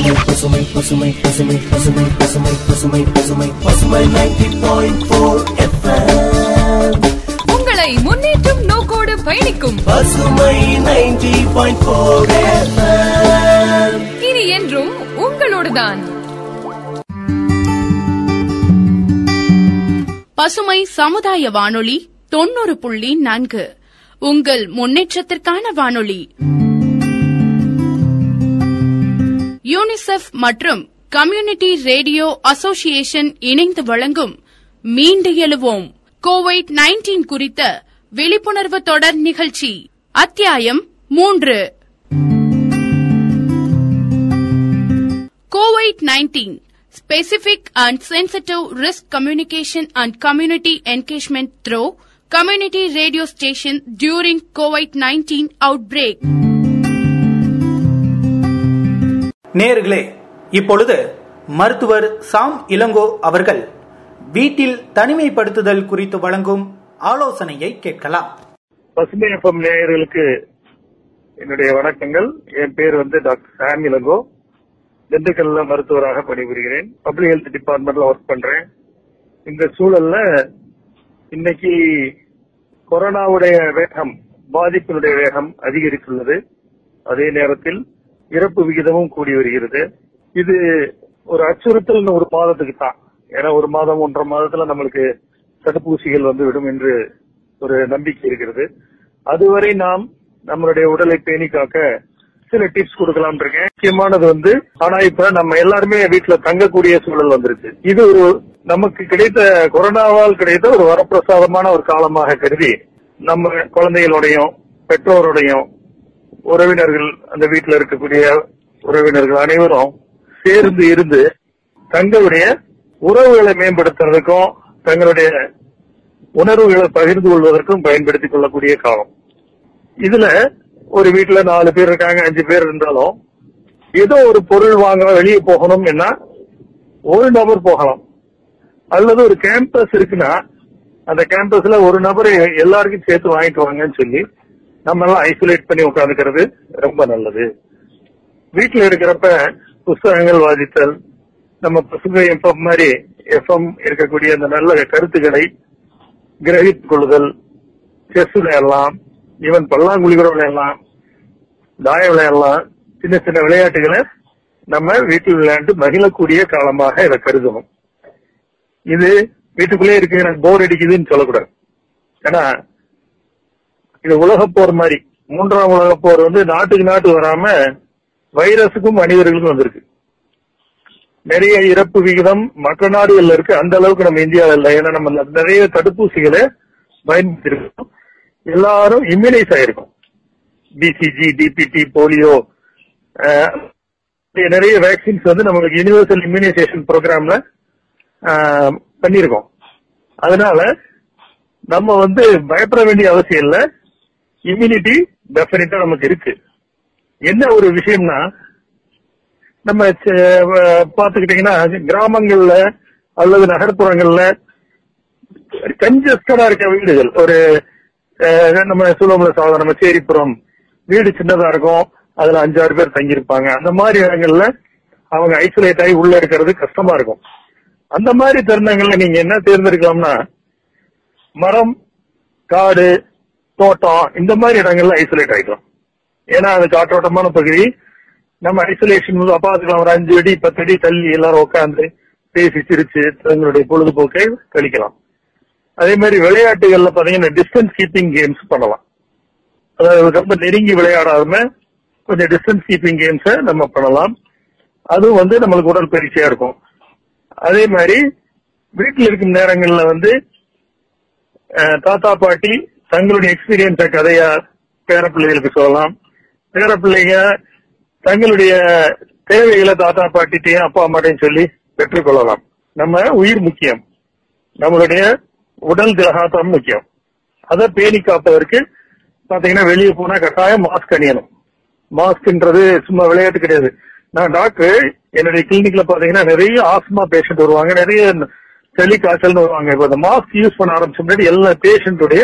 பசுமை பசுமை பசுமை பசுமை பசுமை பசுமை பசுமை பசுமை பசுமை நைன்டி பாயிண்ட் போர் உங்களை முன்னேற்றம் நோக்கோடு பயணிக்கும். பசுமை நைன்டி பாயிண்ட் போர் இனி என்றும் உங்களோடுதான். பசுமை சமுதாய வானொலி தொண்ணூறு புள்ளி நான்கு. உங்கள் முன்னேற்றத்திற்கான வானொலி. யூனிசெஃப் மற்றும் கம்யூனிட்டி ரேடியோ அசோசியேஷன் இணைந்து வழங்கும் மீண்டு எழுவோம். கோவிட் நைன்டீன் குறித்த விழிப்புணர்வு தொடர் நிகழ்ச்சி அத்தியாயம் மூன்று. COVID nineteen specific and sensitive risk communication and community engagement through community radio station during COVID nineteen outbreak நேர்களே இப்பொழுது மருத்துவர் சாம் இளங்கோ அவர்கள் வீட்டில் தனிமைப்படுத்துதல் குறித்து வழங்கும் ஆலோசனையை கேட்கலாம். பசுமை எஃப்எம் நேயர்களுக்கு என்னுடைய வணக்கங்கள். என் பேர் வந்து டாக்டர் சாம் இளங்கோ. திண்டுக்கல்ல மருத்துவராக பணிபுரிகிறேன். பப்ளிக் ஹெல்த் டிபார்ட்மெண்ட்ல ஒர்க் பண்றேன். இந்த சூழல்ல இன்னைக்கு கொரோனாவுடைய வேகம் பாதிப்பினுடைய வேகம் அதிகரித்துள்ளது. அதே நேரத்தில் இறப்பு விகிதமும் கூடி வருகிறது. இது ஒரு அச்சுறுத்தல் ஒரு மாதத்துக்கு தான். ஏன்னா ஒரு மாதம் ஒன்றரை மாதத்துல நம்மளுக்கு தடுப்பூசிகள் வந்து விடும் என்று ஒரு நம்பிக்கை இருக்கிறது. அதுவரை நாம் நம்மளுடைய உடலை பேணி காக்க சில டிப்ஸ் கொடுக்கலாம் இருக்கேன். முக்கியமானது வந்து ஆனா இப்ப நம்ம எல்லாருமே வீட்டுல தங்கக்கூடிய சூழல் வந்துருச்சு. இது ஒரு நமக்கு கிடைத்த கொரோனாவால் கிடைத்த ஒரு வரப்பிரசாதமான ஒரு காலமாக கருதி நம்ம குழந்தைகளுடையும் பெற்றோருடையும் உறவினர்கள் அந்த வீட்டில் இருக்கக்கூடிய உறவினர்கள் அனைவரும் சேர்ந்து இருந்து தங்களுடைய உறவுகளை மேம்படுத்துறதுக்கும் தங்களுடைய உணர்வுகளை பகிர்ந்து கொள்வதற்கும் பயன்படுத்திக் கொள்ளக்கூடிய காலம். இதுல ஒரு வீட்டுல நாலு பேர் இருக்காங்க அஞ்சு பேர் இருந்தாலும் ஏதோ ஒரு பொருள் வாங்க வெளியே போகணும் என்ன? ஒரு நபர் போகலாம். அல்லது ஒரு கேம்பஸ் இருக்குன்னா அந்த கேம்பஸ்ல ஒரு நபரை எல்லாருக்கும் சேர்த்து வாங்கிட்டு வாங்கன்னு சொல்லி நம்ம எல்லாம் ஐசோலேட் பண்ணி உட்காந்துக்கிறது ரொம்ப நல்லது. வீட்டில் இருக்கிறப்ப புஸ்தகங்கள் வாசித்தல் நம்ம பசுமை எஃப்எம் மாதிரி எஃப்எம் இருக்கக்கூடிய அந்த நல்ல கருத்துக்களை கிரகித்துக் கொள்ளுதல் செஸ் விளையாடலாம் ஈவன் பல்லாங்குழி கூட விளையாடலாம் தாய விளையாடலாம் சின்ன சின்ன விளையாட்டுகளை நம்ம வீட்டில் விளையாண்டு மகிழக்கூடிய காலமாக இதை கருதணும் இது வீட்டுக்குள்ளே இருக்கு எனக்கு போர் அடிக்குதுன்னு சொல்லக்கூடாது. ஏன்னா இது உலக போர் மாதிரி. மூன்றாம் உலக போர் வந்து நாட்டுக்கு நாட்டு வராம வைரஸுக்கும் மனிதர்களுக்கும் வந்திருக்கு. நிறைய இறப்பு விகிதம் மற்ற நாடுகள்ல இருக்கு. அந்த அளவுக்கு நம்ம இந்தியாவில் இல்லை. ஏன்னா நம்ம நிறைய தடுப்பூசிகளை பயன்படுத்திருக்கோம் எல்லாரும் இம்யூனைஸ் ஆயிருக்கும். பிசிஜி டிபிடி போலியோ நிறைய வேக்சின்ஸ் வந்து நம்மளுக்கு யூனிவர்சல் இம்யூனைசேஷன் ப்ரோக்ராம்ல பண்ணியிருக்கோம். அதனால நம்ம வந்து பயப்பட வேண்டிய அவசியம் இல்லை. இம்யூனிட்டி டெபினட்டா நமக்கு இருக்கு. என்ன ஒரு விஷயம்னா நம்ம பாத்துக்கிட்டீங்கன்னா கிராமங்கள்ல அல்லது நகர்ப்புறங்கள்ல கஞ்சஸ்டடா இருக்க வீடுகள். ஒரு நம்ம சொல்லுவோம்ல சாதாரண சேரிப்புறம். வீடு சின்னதா இருக்கும். அதுல அஞ்சாறு பேர் தங்கியிருப்பாங்க. அந்த மாதிரி இடங்கள்ல அவங்க ஐசோலேட் ஆகி உள்ள இருக்கிறது கஷ்டமா இருக்கும். அந்த மாதிரி தருணங்கள்ல நீங்க என்ன தேர்ந்தெடுக்கலாம்னா மரம் காடு தோட்டம் இந்த மாதிரி இடங்கள்ல ஐசோலேட் ஆயிடும் ஏன்னா அது காற்றோட்டமான பகுதி. நம்ம ஐசோலேஷன் பாத்துக்கலாம் ஒரு அஞ்சு அடி பத்து அடி தள்ளி எல்லாரும் உட்காந்து பேசி சிரிச்சு தங்களுடைய பொழுதுபோக்கை கழிக்கலாம். அதே மாதிரி விளையாட்டுகள்ல பாத்தீங்கன்னா டிஸ்டன்ஸ் கீப்பிங் கேம்ஸ் பண்ணலாம். அதாவது ரொம்ப நெருங்கி விளையாடாம கொஞ்சம் டிஸ்டன்ஸ் கீப்பிங் கேம்ஸை நம்ம பண்ணலாம். அதுவும் வந்து நம்மளுக்கு உடல் பயிற்சியா இருக்கும். அதே மாதிரி வீட்டில் இருக்கும் நேரங்கள்ல வந்து தாத்தா பாட்டி தங்களுடைய எக்ஸ்பீரியன்ஸ கதையா பேர பிள்ளைகளுக்கு சொல்லலாம். பேர பிள்ளைங்க தங்களுடைய தேவைகளை தாத்தா பாட்டிட்டையும் அப்பா அம்மாட்டையும் சொல்லி பெற்றுக்கொள்ளலாம் நம்ம உயிர் முக்கியம். நம்மளுடைய உடல் திரகாத்தம் முக்கியம். அதை பேணி காப்பதற்கு பாத்தீங்கன்னா வெளியே போனா கட்டாயம் மாஸ்க் அணியணும். மாஸ்க்ன்றது சும்மா விளையாட்டு கிடையாது. நான் டாக்டர் என்னுடைய கிளினிக்ல பாத்தீங்கன்னா நிறைய ஆஸ்மா பேஷண்ட் வருவாங்க. நிறைய சளி காய்ச்சல்னு வருவாங்க. இப்ப அந்த மாஸ்க் யூஸ் பண்ண ஆரம்பிச்ச முன்னாடி எல்லா பேஷண்ட்டுடைய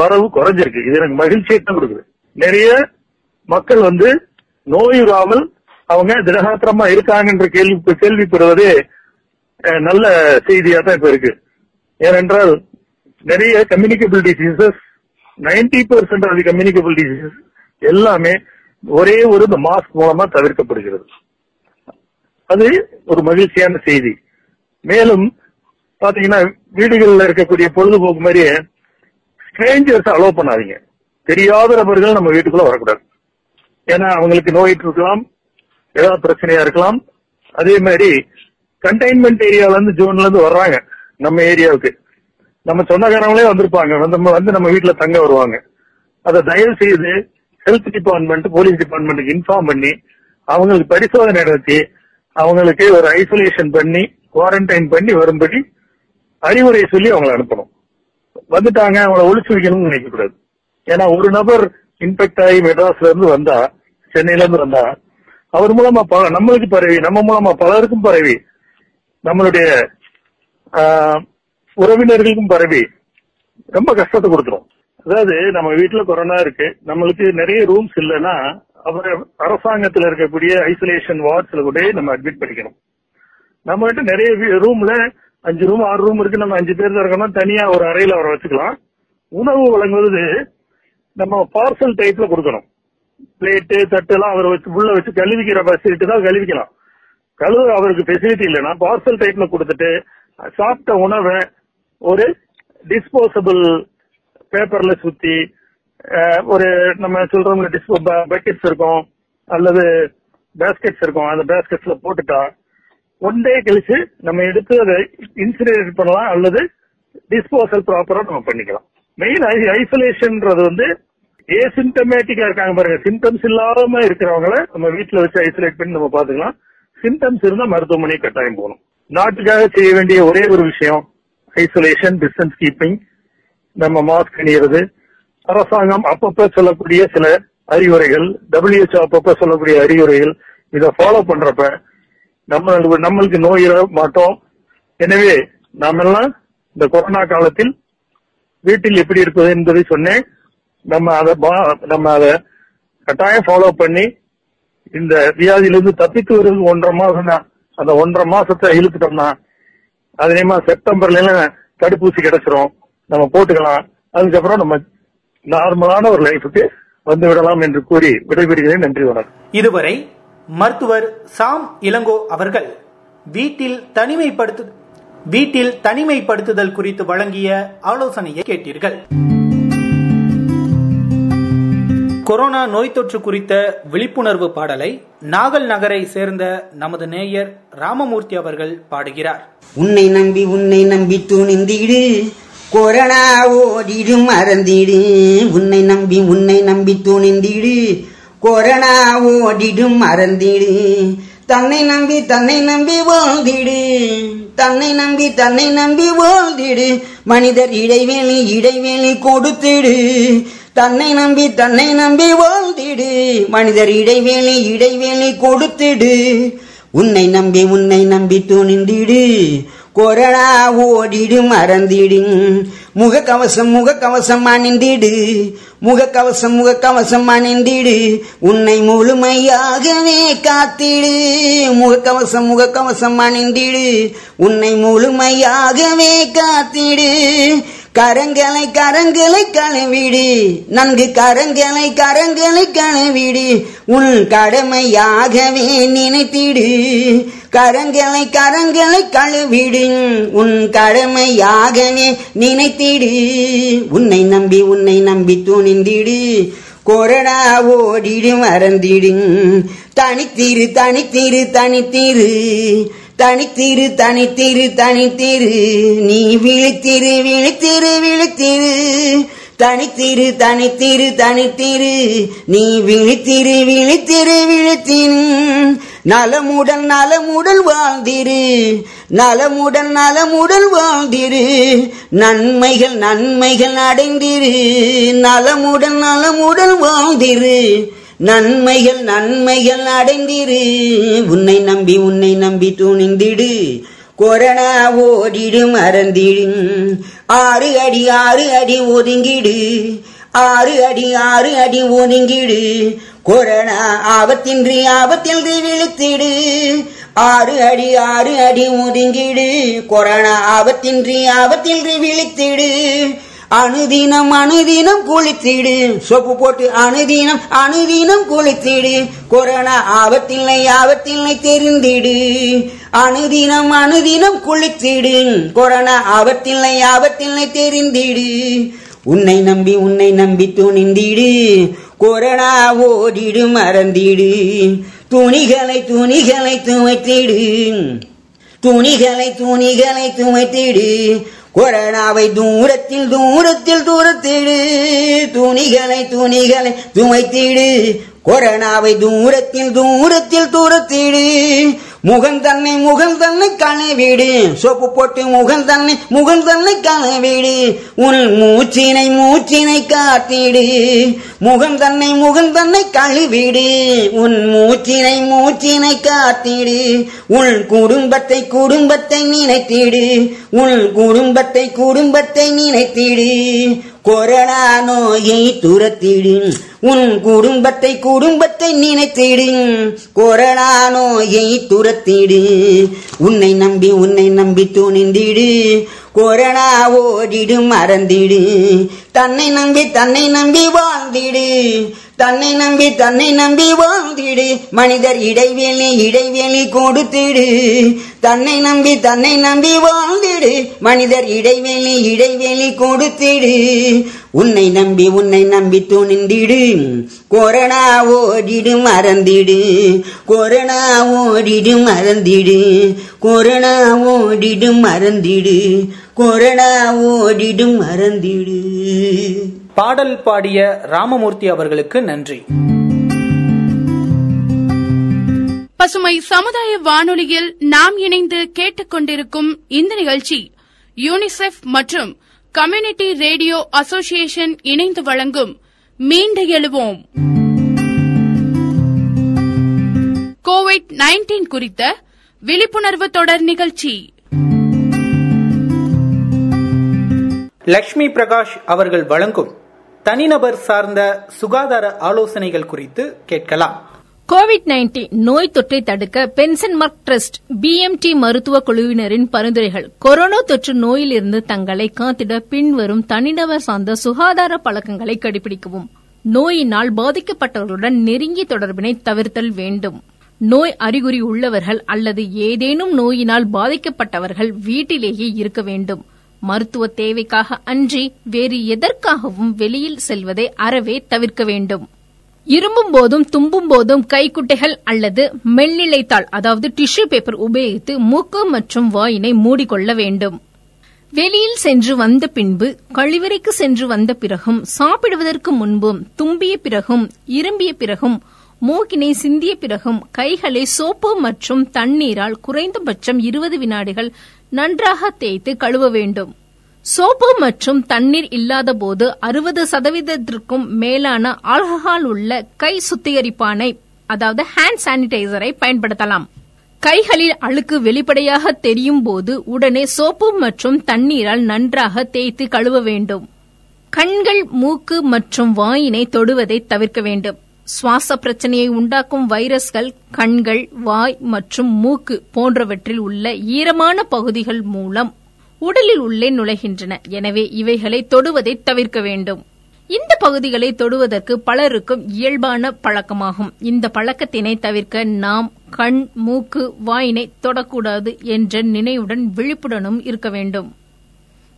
வரவு குறைஞ்சிருக்கு. இது எனக்கு மகிழ்ச்சியை தான் கொடுக்குது. நிறைய மக்கள் வந்து நோயுறாமல் அவங்க திடகாத்திரமா இருக்காங்கன்ற கேள்வி கேள்விப்படுவதே நல்ல செய்தியா தான் இப்ப இருக்கு. ஏனென்றால் நிறைய communicable diseases ninety percent of the communicable diseases எல்லாமே ஒரே ஒரு இந்த மாஸ்க் மூலமா தவிர்க்கப்படுகிறது. அது ஒரு மகிழ்ச்சியான செய்தி. மேலும் பாத்தீங்கன்னா வீடுகளில் இருக்கக்கூடிய பொழுதுபோக்கு மாதிரியே ஸ்ட்ரேஞ்சர்ஸ் அலோவ் பண்ணாதீங்க. தெரியாத நபர்கள் நம்ம வீட்டுக்குள்ள வரக்கூடாது. ஏன்னா அவங்களுக்கு நோயிட்டு இருக்கலாம் ஏதாவது பிரச்சனையா இருக்கலாம். அதே மாதிரி கண்டெய்ன்மெண்ட் ஏரியால இருந்து ஜோன்ல இருந்து வர்றாங்க நம்ம ஏரியாவுக்கு நம்ம சொந்தக்காரங்களே வந்திருப்பாங்க. வந்து நம்ம- வந்து நம்ம வீட்டுல தங்க வருவாங்க. அதை தயவு செய்து ஹெல்த் டிபார்ட்மெண்ட் போலீஸ் டிபார்ட்மெண்ட்டுக்கு இன்ஃபார்ம் பண்ணி அவங்களுக்கு பரிசோதனை நடத்தி அவங்களுக்கு ஒரு ஐசோலேஷன் பண்ணி குவாரண்டைன் பண்ணி வரும்படி அறிவுரை சொல்லி அவங்களை அனுப்பணும். வந்துட்டாங்க அவங்கள ஒழிச்சு வைக்கணும்னு நினைக்க கூடாது. ஏன்னா ஒரு நபர் இன்ஃபெக்ட் ஆகி மெட்ராஸ்ல இருந்து வந்தா சென்னையில இருந்து வந்தா அவர் மூலமா பல நம்மளுக்கு பரவி நம்ம மூலமா பலருக்கும் பரவி நம்மளுடைய ஆஹ், உறவினர்களுக்கும் பரவி ரொம்ப கஷ்டத்தை கொடுத்துரும். அதாவது நம்ம வீட்டுல கொரோனா இருக்கு. நம்மளுக்கு நிறைய ரூம்ஸ் இல்லைன்னா அவர் அரசாங்கத்துல இருக்கக்கூடிய ஐசோலேஷன் வார்ட்ஸ்ல கூட நம்ம அட்மிட் பண்ணிக்கணும். நம்ம கிட்ட நிறைய ரூம்ல அஞ்சு ரூம் ஆறு ரூம் இருக்கு. நம்ம அஞ்சு பேர் தான் இருக்கணும் தனியா ஒரு அறையில அவரை வச்சுக்கலாம். உணவு வழங்குவது நம்ம பார்சல் டைப்ல கொடுக்கணும். பிளேட்டு தட்டு எல்லாம் அவர் வச்சு உள்ள வச்சு கழுவிக்கிற ஃபெசிலிட்டி தான் கழுவிக்கலாம். கழுவு அவருக்கு ஃபெசிலிட்டி இல்லைன்னா பார்சல் டைப்ல கொடுத்துட்டு சாப்பிட்ட உணவை ஒரு டிஸ்போசபிள் பேப்பர்ல சுத்தி ஒரு நம்ம சொல்றோம்ல டிஸ்போ பக்கெட்ஸ் இருக்கும் அல்லது பேஸ்கெட்ஸ் இருக்கும். அந்த பேஸ்கெட்ஸ்ல போட்டுட்டா ஒன் டே கழிச்சு நம்ம எடுத்து அதை இன்சினரேட் பண்ணலாம் அல்லது டிஸ்போசல் ப்ராப்பரா நம்ம பண்ணிக்கலாம். மெயின் ஐசோலேஷன்ன்றது வந்து ஏசிம்டமேட்டிக்கா இருக்காங்க பாருங்க. சிம்டம்ஸ் இல்லாம இருக்கிறவங்கள நம்ம வீட்டுல வச்சு ஐசோலேட் பண்ணி நம்ம பாத்துக்கலாம் சிம்டம்ஸ் இருந்தா மருத்துவமனை கட்டாயம் போகணும். நாட்டுக்காக செய்ய வேண்டிய ஒரே ஒரு விஷயம் ஐசோலேஷன் டிஸ்டன்ஸ் கீப்பிங் நம்ம மாஸ்க் அணியிறது. அரசாங்கம் அப்பப்ப சொல்லக்கூடிய சில அறிவுரைகள் WHO அப்பப்ப சொல்லக்கூடிய அறிவுரைகள் இதை ஃபாலோ பண்றப்ப நம்ம நம்மளுக்கு நோய் மாட்டோம். எனவே நாமெல்லாம் இந்த கொரோனா காலத்தில் வீட்டில் எப்படி இருப்பது என்பதை சொன்னேன். நம்ம அதை பா- நம்ம அதை கட்டாயம் ஃபாலோ பண்ணி இந்த வியாதியிலிருந்து தப்பித்து வருவது ஒன்றரை மாசம் தான். அந்த ஒன்றரை மாசத்தை இழுத்துட்டோம்னா அதேமா செப்டம்பர்ல தடுப்பூசி கிடைச்சிரும். நம்ம போட்டுக்கலாம். அதுக்கப்புறம் நம்ம நார்மலான ஒரு லைஃபுக்கு வந்து விடலாம் என்று கூறி விடைபெறுகிறேன். நன்றி வணக்கம். இதுவரை மருத்துவர் சாம் இளங்கோ அவர்கள் வீட்டில் தனிமைப்படுத்து வீட்டில் தனிமைப்படுத்துதல் குறித்து வழங்கிய ஆலோசனையை கேட்டீர்கள். கொரோனா நோய் தொற்று குறித்த விழிப்புணர்வு பாடலை நாகல் நகரை சேர்ந்த நமது நேயர் ராமமூர்த்தி அவர்கள் பாடுகிறார். உன்னை நம்பி உன்னை நம்பி துணிந்திடு. கொரோனா ஓடிடு மறந்திடு. உன்னை நம்பி உன்னை நம்பி துணிந்திடு. கொரோனா ஓடிடும் மறந்திடு. தன்னை நம்பி தன்னை நம்பி வாழ்ந்திடு. தன்னை நம்பி தன்னை நம்பி வாழ்ந்திடு. மனிதர் இடைவேளி இடைவேளி கொடுத்திடு. தன்னை நம்பி தன்னை நம்பி வாழ்ந்திடு. மனிதர் இடைவேளி இடைவேளி கொடுத்திடு. உன்னை நம்பி உன்னை நம்பி துணிந்திடு. கொரடா ஓடிடு மறந்திடு. முகக்கவசம் முகக்கவசம் அணிந்திடு முகக்கவசம் முகக்கவசம் அணிந்திடு உன்னை முழுமையாகவே காத்திடு. முகக்கவசம் முகக்கவசம் அணிந்திடு உன்னை முழுமையாகவே காத்திடு. கரங்களை கரங்களை கழுவிடு. நன்கு கரங்களை கரங்களை கழுவிடு. உன் கடமையாகவே நினைத்திடு. கரங்களை கரங்களை கழுவிடு உன் கடமையாகவே நினைத்திடு. உன்னை நம்பி உன்னை நம்பி துணிந்திடு. கொரடா ஓடிடு மறந்திடு தனித்திரு தனித்திரு தனித்திரு. தனித்திரு தனித்திரு தனித்திரு. நீ விழித்திரு விழித்திரு விழித்திரு. தனித்திரு தனித்திரு தனித்திரு. நீ விழித்திரு விழித்திரு விழித்திரு. நலமுடன் நலமுடன் வாழ்ந்திரு. நலமுடன் நலமுடன் வாழ்ந்திரு. நன்மைகள் நன்மைகள் அடைந்திரு. நலமுடன் நலமுடன் வாழ்ந்திரு. நன்மைகள் நன்மைகள் அடைந்திரு. உன்னை நம்பி உன்னை நம்பி துணிந்திடு. கொரோனா ஓடிடு மறந்திடு. ஆறு அடி ஆறு அடி ஒதுங்கிடு. ஆறு அடி ஆறு அடி ஒதுங்கிடு. கொரோனா ஆபத்தின்றி ஆபத்தில் விழுத்திடு. ஆறு அடி ஆறு அடி ஒதுங்கிடு. கொரோனா ஆபத்தின்றி ஆபத்தில் விழுத்திடு. அணுதினம் அணுதினம் குளித்திடு. சொப்பு போட்டு அணுதினம் அணுதினம் குளித்திடு. கொரோனா ஆபத்தில்லை ஆபத்தில்லை தெரிந்திடு. அணுதினம் அணுதினம் குளித்திடு. கொரோனா ஆபத்தில்லை ஆபத்தில்லை தெரிந்திடு. உன்னை நம்பி உன்னை நம்பி துணிந்திடு. கொரோனா ஓடிடு மறந்திடு. துணிகளை துணிகளை துவைத்திடு. துணிகளை துணிகளை துவைத்திடு. கொரோனாவை தூரத்தில் தூரத்தில் தூரத்திடு. துணிகளை துணிகளை துவைத்திடு. கொரோனாவை தூரத்தில் தூரத்தில் தூரத்திடு. முகம் தன்னை முகம் தன்னை கனவிடு சோப்பு போட்டு முகம் தன்னை முகம் தன்னை கனவிடு உன் மூச்சினை மூச்சினை காத்திடு முகம் தன்னை முகம் தன்னை கழுவிடு உன் மூச்சினை மூச்சினை காத்திடு உன் குடும்பத்தை குடும்பத்தை நினைத்திடு. உன் குடும்பத்தை குடும்பத்தை நினைத்திடு. கொரோனா நோயை துரத்திடு உன் குடும்பத்தை குடும்பத்தை நினைத்திடு கொரோனா நோயை துரத்திடு. உன்னை நம்பி உன்னை நம்பி துணிந்திடு. கொரோனா ஓடிடு மறந்திடு. தன்னை நம்பி தன்னை நம்பி வாழ்ந்திடு. தன்னை நம்பி தன்னை நம்பி வாழ்ந்திடு. மனிதர் இடைவெளி இடைவெளி கொடுத்திடு. தன்னை நம்பி தன்னை நம்பி வாழ்ந்திடு. மனிதர் இடைவெளி இடைவெளி கொடுத்திடு. உன்னை நம்பி உன்னை நம்பி துணிந்திடு. கொரோனா ஓடிடு மறந்திடு. கொரோனா ஓடிடு மறந்திடு. கொரோனா ஓடிடு மறந்திடு. கொரோனா ஓடிடு மறந்திடு. பாடல் பாடிய ராமமூர்த்தி அவர்களுக்கு நன்றி. பசுமை சமுதாய வானொலியில் நாம் இணைந்து கேட்டுக்கொண்டிருக்கும் இந்த நிகழ்ச்சி யூனிசெஃப் மற்றும் கம்யூனிட்டி ரேடியோ அசோசியேஷன் இணைந்து வழங்கும் மீண்டு எழுவோம். கோவிட் நைன்டீன் குறித்த விழிப்புணர்வு தொடர் நிகழ்ச்சி. லக்ஷ்மி பிரகாஷ் அவர்கள் வழங்கும் தனிநபர் சார்ந்த சுகாதார ஆலோசனைகள் குறித்து கேட்கலாம். கோவிட் நைன்டீன் நோய் தொற்றை தடுக்க பென்சன் மார்க் ட்ரஸ்ட் பிஎம்டி மருத்துவ குழுவினரின் பரிந்துரைகள். கொரோனா தொற்று நோயிலிருந்து தங்களை காத்திட பின்வரும் தனிநபர் சார்ந்த சுகாதார பழக்கங்களை கடைபிடிக்கவும். நோயினால் பாதிக்கப்பட்டவர்களுடன் நெருங்கிய தொடர்பினை தவிர்த்தல் வேண்டும். நோய் அறிகுறி உள்ளவர்கள் அல்லது ஏதேனும் நோயினால் பாதிக்கப்பட்டவர்கள் வீட்டிலேயே இருக்க வேண்டும். மருத்துவ தேவைக்காக அன்றி வேறு எதற்காகவும் வெளியில் செல்வதை அறவே தவிர்க்க வேண்டும். இரும்பும் போதும் தும்பும் போதும் கைக்குட்டைகள் அல்லது மெல்லிழைத்தாள் அதாவது டிஷ்யூ பேப்பர் உபயோகித்து மூக்கு மற்றும் வாயினை மூடிக்கொள்ள வேண்டும். வெளியில் சென்று வந்த பின்பு கழிவறைக்கு சென்று வந்த பிறகும் சாப்பிடுவதற்கு முன்பும் தும்பிய பிறகும் இரும்பிய பிறகும் மூக்கினை சிந்திய பிறகும் கைகளை சோப்பு மற்றும் தண்ணீரால் குறைந்தபட்சம் இருபது வினாடிகள் நன்றாக தேய்த்து கழுவ வேண்டும். சோப்பு மற்றும் தண்ணீர் இல்லாத போது அறுபது சதவீதத்திற்கும் மேலான ஆல்கஹால் உள்ள கை சுத்திகரிப்பானை அதாவது ஹேண்ட் சானிடைசரை பயன்படுத்தலாம். கைகளில் அழுக்கு வெளிப்படையாக தெரியும் போது உடனே சோப்பு மற்றும் தண்ணீரால் நன்றாக தேய்த்து கழுவ வேண்டும். கண்கள் மூக்கு மற்றும் வாயினை தொடுவதை தவிர்க்க வேண்டும். சுவாச பிரச்சனையை உண்டாக்கும் வைரஸ்கள் கண்கள் வாய் மற்றும் மூக்கு போன்றவற்றில் உள்ள ஈரமான பகுதிகள் மூலம் உடலில் உள்ளே நுழைகின்றன. எனவே இவைகளை தொடுவதை தவிர்க்க வேண்டும். இந்த பகுதிகளை தொடுவதற்கு பலருக்கும் இயல்பான பழக்கமாகும். இந்த பழக்கத்தினை தவிர்க்க நாம் கண் மூக்கு வாயினை தொடக்கூடாது என்ற நினைவுடன் விழிப்புடனும் இருக்க வேண்டும்.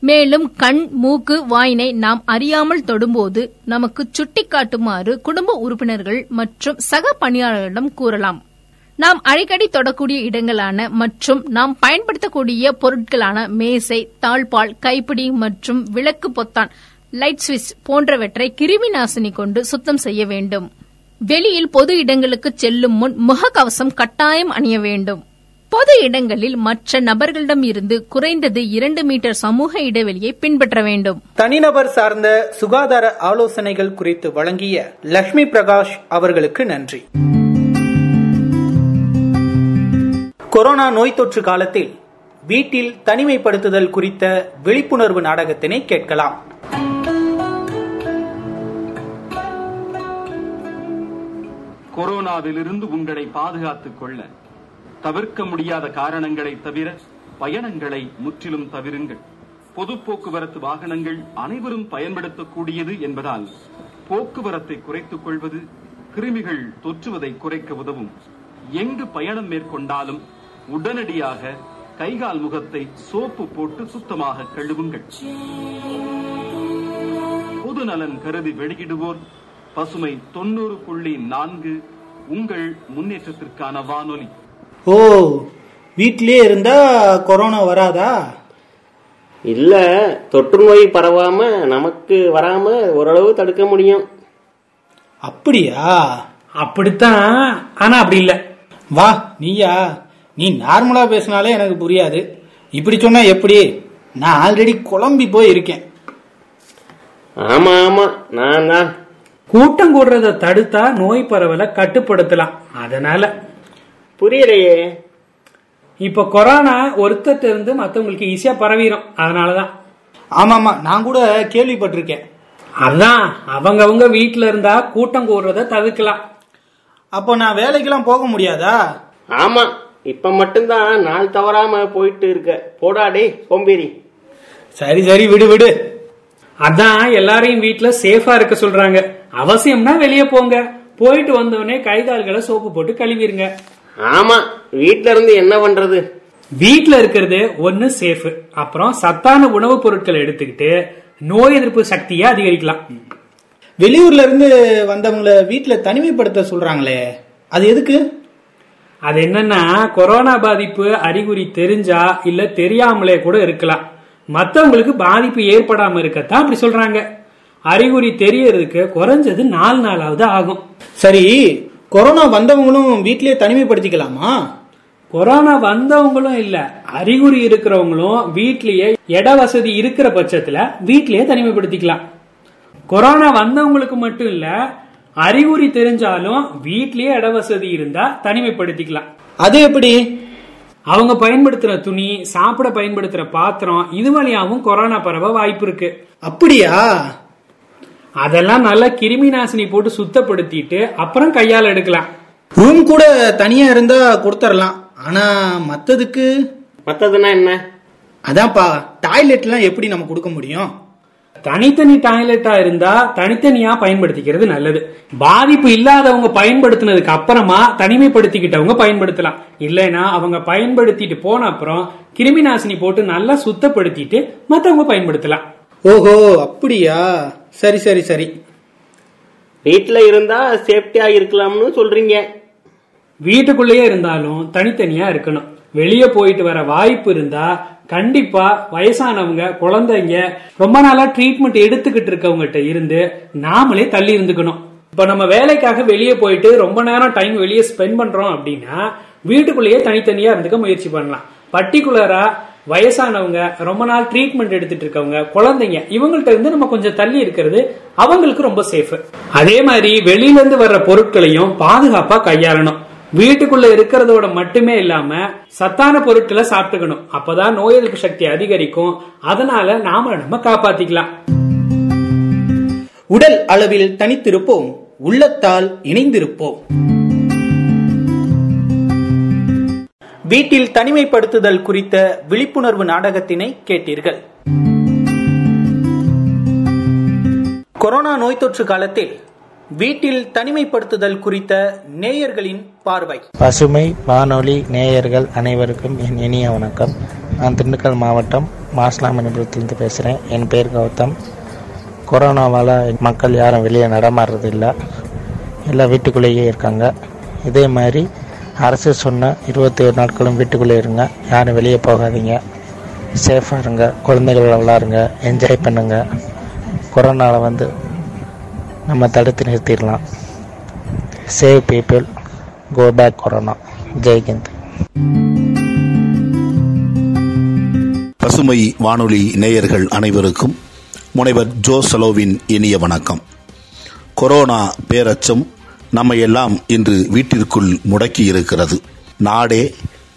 மேலும் கண் மூக்கு வாயினை நாம் அறியாமல் தொடும்போது நமக்கு சுட்டிக்காட்டுமாறு குடும்ப உறுப்பினர்கள் மற்றும் சக பணியாளர்களிடம் கூறலாம். நாம் அடிக்கடி தொடக்கூடிய இடங்களான மற்றும் நாம் பயன்படுத்தக்கூடிய பொருட்களான மேசை தாழ்பால் கைப்பிடி மற்றும் விளக்கு பொத்தான் லைட் சுவிட்ச் போன்றவற்றை கிருமி நாசினி கொண்டு சுத்தம் செய்ய வேண்டும். வெளியில் பொது இடங்களுக்கு செல்லும் முன் முகக்கவசம் கட்டாயம் அணிய வேண்டும். பொது இடங்களில் மற்ற நபர்களிடம் இருந்து குறைந்தது இரண்டு மீட்டர் சமூக இடைவெளியை பின்பற்ற வேண்டும். தனிநபர் சார்ந்த சுகாதார ஆலோசனைகள் குறித்து வழங்கிய லட்சுமி பிரகாஷ் அவர்களுக்கு நன்றி. கொரோனா நோய் தொற்று காலத்தில் வீட்டில் தனிமைப்படுத்துதல் குறித்த விழிப்புணர்வு நாடகத்தினை கேட்கலாம். கொரோனாவிலிருந்து உங்களை பாதுகாத்துக் கொள்ள தவிர்க்க முடியாத காரணங்களை தவிர பயணங்களை முற்றிலும் தவிருங்கள். பொது போக்குவரத்து வாகனங்கள் அனைவரும் பயன்படுத்தக்கூடியது என்பதால் போக்குவரத்தை குறைத்துக் கொள்வது கிருமிகள் தொற்றுவதை குறைக்க உதவும். எங்கு பயணம் மேற்கொண்டாலும் உடனடியாக கைகால் முகத்தை சோப்பு போட்டு சுத்தமாக கழுவுங்கள். பொது நலன் கருதி வெளியிடுவோர் பசுமை தொண்ணூறு புள்ளி நான்கு உங்கள் முன்னேற்றத்திற்கான வானொலி. ஓ வீட்டிலே இருந்தா கொரோனா வராதா? இல்ல தொற்று நோய் பரவாம நமக்கு வராம ஓரளவு தடுக்க முடியும். அப்படியா? அப்படித்தான் ஆனா அப்படி இல்ல. வா நீயா? நீ நார்மலா பேசினாலே எனக்கு புரியாது. இப்படி சொன்னா எப்படி? நான் ஆல்ரெடி குழம்பி போய் இருக்கேன் ஆமா ஆமா நான் தான் கூட்டம் கூடுறத தடுத்தா நோய் பரவலை கட்டுப்படுத்தலாம். அதனால புரியலையே. இப்ப கொரோனா ஒருத்தர் இருந்து மத்தவங்களுக்கு ஈஸியா பரவிடும் அதனாலதான். ஆமாமா நான் கூட கேள்விப்பட்டிருக்கேன். அதான் அவங்க அவங்க வீட்டுல இருந்தா கூட்டம் கூடுறத தவிர்க்கலாம். அப்போ நான் வேலைக்கெல்லாம் போக முடியாதா? ஆமா இப்ப மட்டும்தான் நாள் தவறாம போயிட்டு இருக்க. போடா டேய் சோம்பேறி. சரி சரி விடு விடு. அதான் எல்லாரையும் வீட்டுல சேஃபா இருக்க சொல்றாங்க. அவசியம்னா வெளியே போங்க. போயிட்டு வந்தவொடனே கை கால்களை சோப்பு போட்டு கழுவிருங்க. ஆமா வீட்ல இருந்து என்ன பண்றது? வீட்ல இருக்கிறது ஒண்ணு சேஃப் அப்புறம் சத்தான உணவுப் பொருட்களை எடுத்துக்கிட்டு நோய் எதிர்ப்பு சக்தியை அதிகரிக்கலாம். வெளியூர்ல இருந்து வந்தவங்கள வீட்டுல தனிமைப்படுத்த சொல்றாங்களே அது எதுக்கு? அது என்னன்னா கொரோனா பாதிப்பு அறிகுறி தெரிஞ்சா இல்ல தெரியாமலே கூட இருக்கலாம். மத்தவங்களுக்கு பாதிப்பு ஏற்படாம இருக்கத்தான் அப்படி சொல்றாங்க. அறிகுறி தெரியறதுக்கு குறைஞ்சது நாலு நாளாவது ஆகும். சரி கொரோனா வந்தவங்களும் வீட்டிலேயே தனிமைப்படுத்திக்கலாமா? கொரோனா வந்தவங்களும் இல்ல. அறிகுறி இருக்கிறவங்களும் வீட்லயே இட வசதி இருக்கிற பட்சத்துல வீட்லயே தனிமைப்படுத்திக்கலாம். கொரோனா வந்தவங்களுக்கு மட்டும் இல்ல அறிகுறி தெரிஞ்சாலும் வீட்லயே இட வசதி இருந்தா தனிமைப்படுத்திக்கலாம். அது எப்படி? அவங்க பயன்படுத்துற துணி சாப்பிட பயன்படுத்துற பாத்திரம் இது வழியாவும் கொரோனா பரவ வாய்ப்பு இருக்கு. அப்படியா? அதெல்லாம் நல்லா கிருமி நாசினி போட்டு சுத்தப்படுத்திட்டு அப்புறம் கையால் எடுக்கலாம். ரூம் கூட தனியா இருந்தா கொடுத்துடலாம் ஆனா மத்ததுக்கு? மத்ததுன்னா என்ன? அதான்ப்பா டாய்லெட்லாம் எப்படி நம்ம கொடுக்க முடியும்? தனித்தனி டாய்லெட்டா இருந்தா தனித்தனியா பயன்படுத்திக்கிறது நல்லது. பாதிப்பு இல்லாதவங்க பயன்படுத்தினதுக்கு அப்புறமா தனிமைப்படுத்திக்கிட்டவங்க பயன்படுத்தலாம். இல்லைன்னா அவங்க பயன்படுத்திட்டு போன அப்புறம் கிருமி நாசினி போட்டு நல்லா சுத்தப்படுத்திட்டு மத்தவங்க பயன்படுத்தலாம். ஓஹோ அப்படியா? சரி சரி சரி. வீட்ல இருந்தா சேஃப்டியா இருக்கலாம்னு சொல்றீங்க. வீட்டுக்குள்ளேயே இருந்தாலும் தனித்தனியா இருக்கணும். வெளியே போயிட்டு வர வாய்ப்பு இருந்தா கண்டிப்பா வயசானவங்க குழந்தைங்க ரொம்ப நாளா ட்ரீட்மெண்ட் எடுத்துக்கிட்டு இருக்கவங்ககிட்ட இருந்து நாமளே தள்ளி இருந்துக்கணும். இப்ப நம்ம வேலைக்காக வெளியே போயிட்டு ரொம்ப நேரம் டைம் வெளியே ஸ்பெண்ட் பண்றோம் அப்படின்னா வீட்டுக்குள்ளேயே தனித்தனியா இருந்துக்க முயற்சி பண்ணலாம். பர்டிகுலரா வயசானவங்க ரொம்ப நாள் ட்ரீட்மெண்ட் எடுத்துட்டு இருக்கவங்க குழந்தைங்க இவங்கள்ட்ட இருந்து நம்ம கொஞ்சம் தள்ளி இருக்கிறது அவங்களுக்கு ரொம்ப சேஃப் அதே மாதிரி வெளியில இருந்து வர்ற பொருட்களையும் பாதுகாப்பா கையாளணும். வீட்டுக்குள்ள இருக்கிறதோட மட்டுமே இல்லாம சத்தான பொருட்களை சாப்பிட்டுக்கணும். அப்பதான் நோய் எதிர்ப்பு சக்தி அதிகரிக்கும். அதனால நாம நம்ம காப்பாத்திக்கலாம். உடல் அளவில் தனித்திருப்போம். உள்ளத்தால் இணைந்திருப்போம். வீட்டில் தனிமைப்படுத்துதல் குறித்த விழிப்புணர்வு நாடகத்தினை கேட்டீர்கள். கொரோனா நோய் தொற்று காலத்தில் வீட்டில் தனிமைப்படுத்துதல் குறித்த நேயர்களின் பார்வை. பசுமை வானொலி நேயர்கள் அனைவருக்கும் என் இனிய வணக்கம். நான் திண்டுக்கல் மாவட்டம் மாஸ்லாமணிபுரத்திலிருந்து பேசுகிறேன் என் பேர் கௌதம். கொரோனாவால் மக்கள் யாரும் வெளியே நடமாடுறது இல்லை எல்லாம் வீட்டுக்குள்ளேயே இருக்காங்க. இதே மாதிரி அரசு சொன்ன இருபத்தி ஒரு நாட்களும் வீட்டுக்குள்ளே இருங்க. யாரும் வெளியே போகாதீங்க. சேஃபாக இருங்க. குழந்தைகள் விளாடுங்க என்ஜாய் பண்ணுங்க. கொரோனாவில் வந்து நம்ம தடுத்து நிறுத்திடலாம். Save people go back corona ஜெய்ஹிந்த் பசுமை வானொலி நேயர்கள் அனைவருக்கும் முனைவர் ஜோ சலோவின் இனிய வணக்கம். கொரோனா பேரச்சம் நம்மை எல்லாம் இன்று வீட்டிற்குள் முடக்கி இருக்கிறது நாடே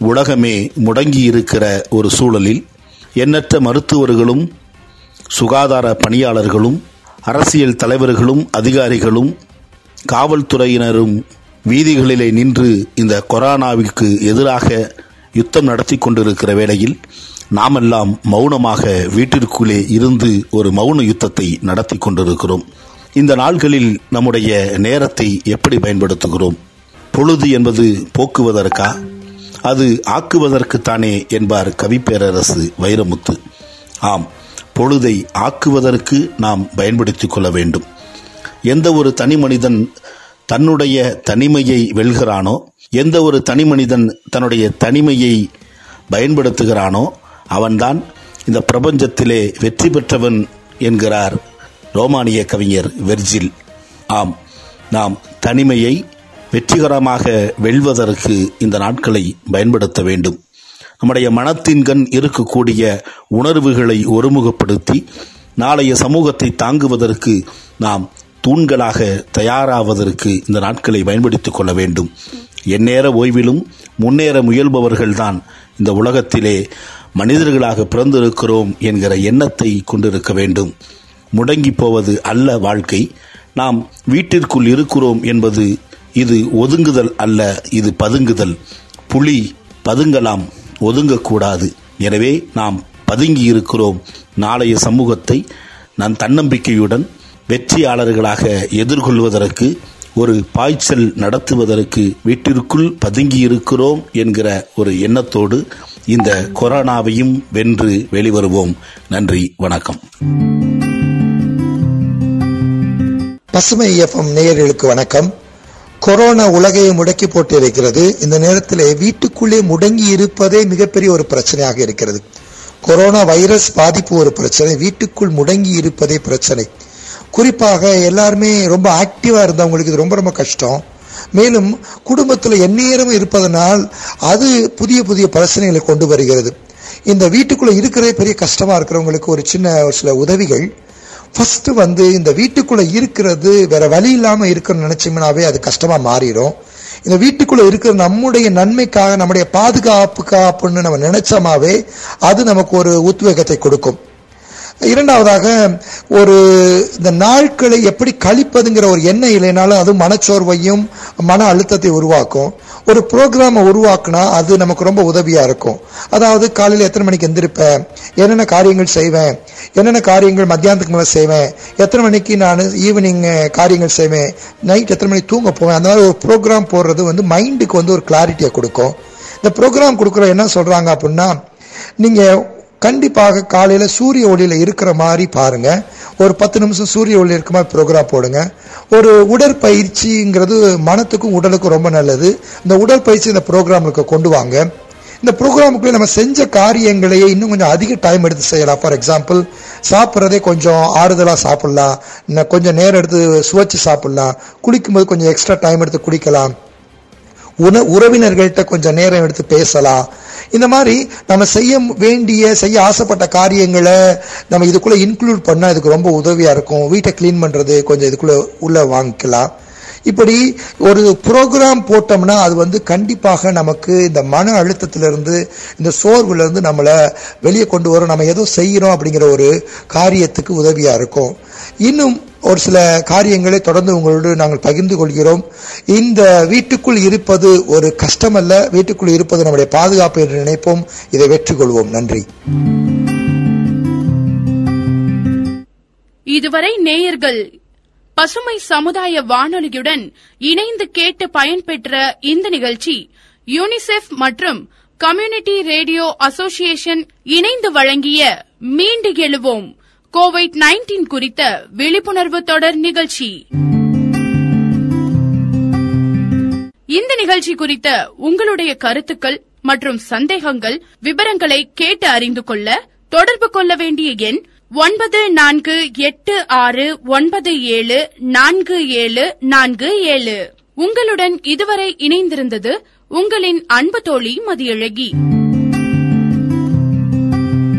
உலகமே முடங்கி இருக்கிற ஒரு சூழலில் எண்ணற்ற மருத்துவர்களும் சுகாதார பணியாளர்களும் அரசியல் தலைவர்களும் அதிகாரிகளும் காவல்துறையினரும் வீதிகளிலே நின்று இந்த கொரோனாவிற்கு எதிராக யுத்தம் நடத்தி கொண்டிருக்கிற வேளையில் நாமெல்லாம் மௌனமாக வீட்டிற்குள்ளே இருந்து ஒரு மௌன யுத்தத்தை நடத்தி கொண்டிருக்கிறோம். இந்த நாள்களில் நம்முடைய நேரத்தை எப்படி பயன்படுத்துகிறோம்? பொழுது என்பது போக்குவதற்கா? அது ஆக்குவதற்குத்தானே என்பார் கவிப்பேரரசு வைரமுத்து. ஆம் பொழுதை ஆக்குவதற்கு நாம் பயன்படுத்திக் கொள்ள வேண்டும். எந்த ஒரு தனி மனிதன் தன்னுடைய தனிமையை வெல்கிறானோ எந்த ஒரு தனி மனிதன் தன்னுடைய தனிமையை பயன்படுத்துகிறானோ அவன்தான் இந்த பிரபஞ்சத்திலே வெற்றி பெற்றவன் என்கிறார் ரோமானிய கவிஞர் வெர்ஜில் ஆம் நாம் தனிமையை வெற்றிகரமாக வெல்வதற்கு இந்த நாட்களை பயன்படுத்த வேண்டும். நம்முடைய மனத்தின்கண் இருக்கக்கூடிய உணர்வுகளை ஒருமுகப்படுத்தி நாளைய சமூகத்தை தாங்குவதற்கு நாம் தூண்களாக தயாராவதற்கு இந்த நாட்களை பயன்படுத்திக் கொள்ள வேண்டும். எந்நேர ஓய்விலும் முன்னேற முயல்பவர்கள்தான் இந்த உலகத்திலே மனிதர்களாக பிறந்திருக்கிறோம் என்கிற எண்ணத்தை கொண்டிருக்க வேண்டும். முடங்கி போவது அல்ல வாழ்க்கை. நாம் வீட்டிற்குள் இருக்கிறோம் என்பது இது ஒதுங்குதல் அல்ல இது பதுங்குதல். புலி பதுங்கலாம் ஒதுங்கக்கூடாது. எனவே நாம் பதுங்கி இருக்கிறோம். நாளைய சமூகத்தை நான் தன்னம்பிக்கையுடன் வெற்றியாளர்களாக எதிர்கொள்வதற்கு ஒரு பாய்ச்சல் நடத்துவதற்கு வீட்டிற்குள் பதுங்கி இருக்கிறோம் என்கிற ஒரு எண்ணத்தோடு இந்த கொரோனாவையும் வென்று வெளிவருவோம். நன்றி வணக்கம். பசுமை எஃப்எம் நேயர்களுக்கு வணக்கம். கொரோனா உலகையை முடக்கி போட்டு இருக்கிறது இந்த நேரத்தில் வீட்டுக்குள்ளே முடங்கி இருப்பதே மிகப்பெரிய ஒரு பிரச்சனையாக இருக்கிறது. கொரோனா வைரஸ் பாதிப்பு ஒரு பிரச்சனை வீட்டுக்குள் முடங்கி இருப்பதே பிரச்சனை. குறிப்பாக எல்லாருமே ரொம்ப ஆக்டிவா இருந்தவங்களுக்கு இது ரொம்ப ரொம்ப கஷ்டம். மேலும் குடும்பத்தில் எந்நேரமும் இருப்பதனால் அது புதிய புதிய பிரச்சனைகளை கொண்டு வருகிறது. இந்த வீட்டுக்குள்ள இருக்கிறதே பெரிய கஷ்டமா இருக்கிறவங்களுக்கு ஒரு சின்ன ஒரு சில உதவிகள். ஃபர்ஸ்ட் வந்து இந்த வீட்டுக்குள்ள இருக்கிறது வேற வழி இல்லாம இருக்கணும்னு நினைச்சோம்னாவே அது கஷ்டமா மாறிடும். இந்த வீட்டுக்குள்ள இருக்கிற நம்முடைய நன்மைக்காக நம்முடைய பாதுகாப்புக்காப்புன்னு நம்ம நினைச்சோமாவே அது நமக்கு ஒரு உத்வேகத்தை கொடுக்கும். இரண்டாவதாக ஒரு இந்த நாட்களை எப்படி கழிப்பதுங்கிற ஒரு எண்ணம் இல்லைனாலும் அது மனச்சோர்வையும் மன அழுத்தத்தை உருவாக்கும். ஒரு ப்ரோக்ராமை உருவாக்குனா அது நமக்கு ரொம்ப உதவியாக இருக்கும். அதாவது காலையில் எத்தனை மணிக்கு எந்திருப்பேன் என்னென்ன காரியங்கள் செய்வேன்? என்னென்ன காரியங்கள் மத்தியானத்துக்கு மேலே செய்வேன்? எத்தனை மணிக்கு நான் ஈவினிங் காரியங்கள் செய்வேன்? நைட் எத்தனை மணிக்கு தூங்க போவேன்? அந்த மாதிரி ஒரு ப்ரோக்ராம் போடுறது வந்து மைண்டுக்கு வந்து ஒரு கிளாரிட்டியை கொடுக்கும். இந்த ப்ரோக்ராம் கொடுக்குற என்ன சொல்கிறாங்க அப்படின்னா நீங்கள் கண்டிப்பாக காலையில் சூரிய ஒளியில் இருக்கிற மாதிரி பாருங்க. ஒரு பத்து நிமிஷம் சூரிய ஒளி இருக்க மாதிரி ப்ரோக்ராம் போடுங்க. ஒரு உடற்பயிற்சிங்கிறது மனத்துக்கும் உடலுக்கும் ரொம்ப நல்லது. இந்த உடற்பயிற்சி இந்த ப்ரோக்ராமுக்கு கொண்டு வாங்க. இந்த ப்ரோக்ராமுக்குள்ளே நம்ம செஞ்ச காரியங்களையே இன்னும் கொஞ்சம் அதிக டைம் எடுத்து செய்யலாம். ஃபார் எக்ஸாம்பிள் சாப்பிட்றதே கொஞ்சம் ஆறுதலாக சாப்பிட்லாம். கொஞ்சம் நேரம் எடுத்து சுவைச்சு சாப்பிட்லாம். குளிக்கும்போது கொஞ்சம் எக்ஸ்ட்ரா டைம் எடுத்து குளிக்கலாம் உண உறவினர்கள்ட்ட கொஞ்சம் நேரம் எடுத்து பேசலாம். இந்த மாதிரி நம்ம செய்ய வேண்டிய செய்ய ஆசைப்பட்ட காரியங்களை நம்ம இதுக்குள்ளே இன்க்ளூட் பண்ணால் இதுக்கு ரொம்ப உதவியாக இருக்கும். வீட்டை க்ளீன் பண்ணுறது கொஞ்சம் இதுக்குள்ளே உள்ளே வாங்கிக்கலாம். இப்படி ஒரு ப்ரோக்ராம் போட்டோம்னா அது வந்து கண்டிப்பாக நமக்கு இந்த மன அழுத்தத்திலிருந்து இந்த சோர்வுலேருந்து நம்மளை வெளியே கொண்டு வரும். நம்ம ஏதோ செய்கிறோம் அப்படிங்கிற ஒரு காரியத்துக்கு உதவியாக இருக்கும். இன்னும் ஒரு சில காரியங்களை தொடர்ந்து உங்களோடு நாங்கள் பகிர்ந்து கொள்கிறோம். இந்த வீட்டுக்குள் இருப்பது ஒரு கஷ்டம் அல்ல வீட்டுக்குள் இருப்பது நம்முடைய பாதுகாப்பு என்று நினைப்போம். இதை வெற்றி கொள்வோம் நன்றி. இதுவரை நேயர்கள் பசுமை சமுதாய வானொலியுடன் இணைந்து கேட்டு பயன்பெற்ற இந்த நிகழ்ச்சி யூனிசெஃப் மற்றும் கம்யூனிட்டி ரேடியோ அசோசியேஷன் இணைந்து வழங்கிய மீண்டு எழுவோம். கோவிட் நைன்டீன் குறித்த விழிப்புணர்வு தொடர் நிகழ்ச்சி. இந்த நிகழ்ச்சி குறித்த உங்களுடைய கருத்துக்கள் மற்றும் சந்தேகங்கள் விவரங்களை கேட்டு அறிந்து கொள்ள தொடர்பு கொள்ள வேண்டிய எண் ஒன்பது நான்கு எட்டு ஆறு ஒன்பது ஏழு நான்கு ஏழு நான்கு ஏழு. உங்களுடன் இதுவரை இணைந்திருந்தது உங்களின் அன்பு தோழி மதியழகி.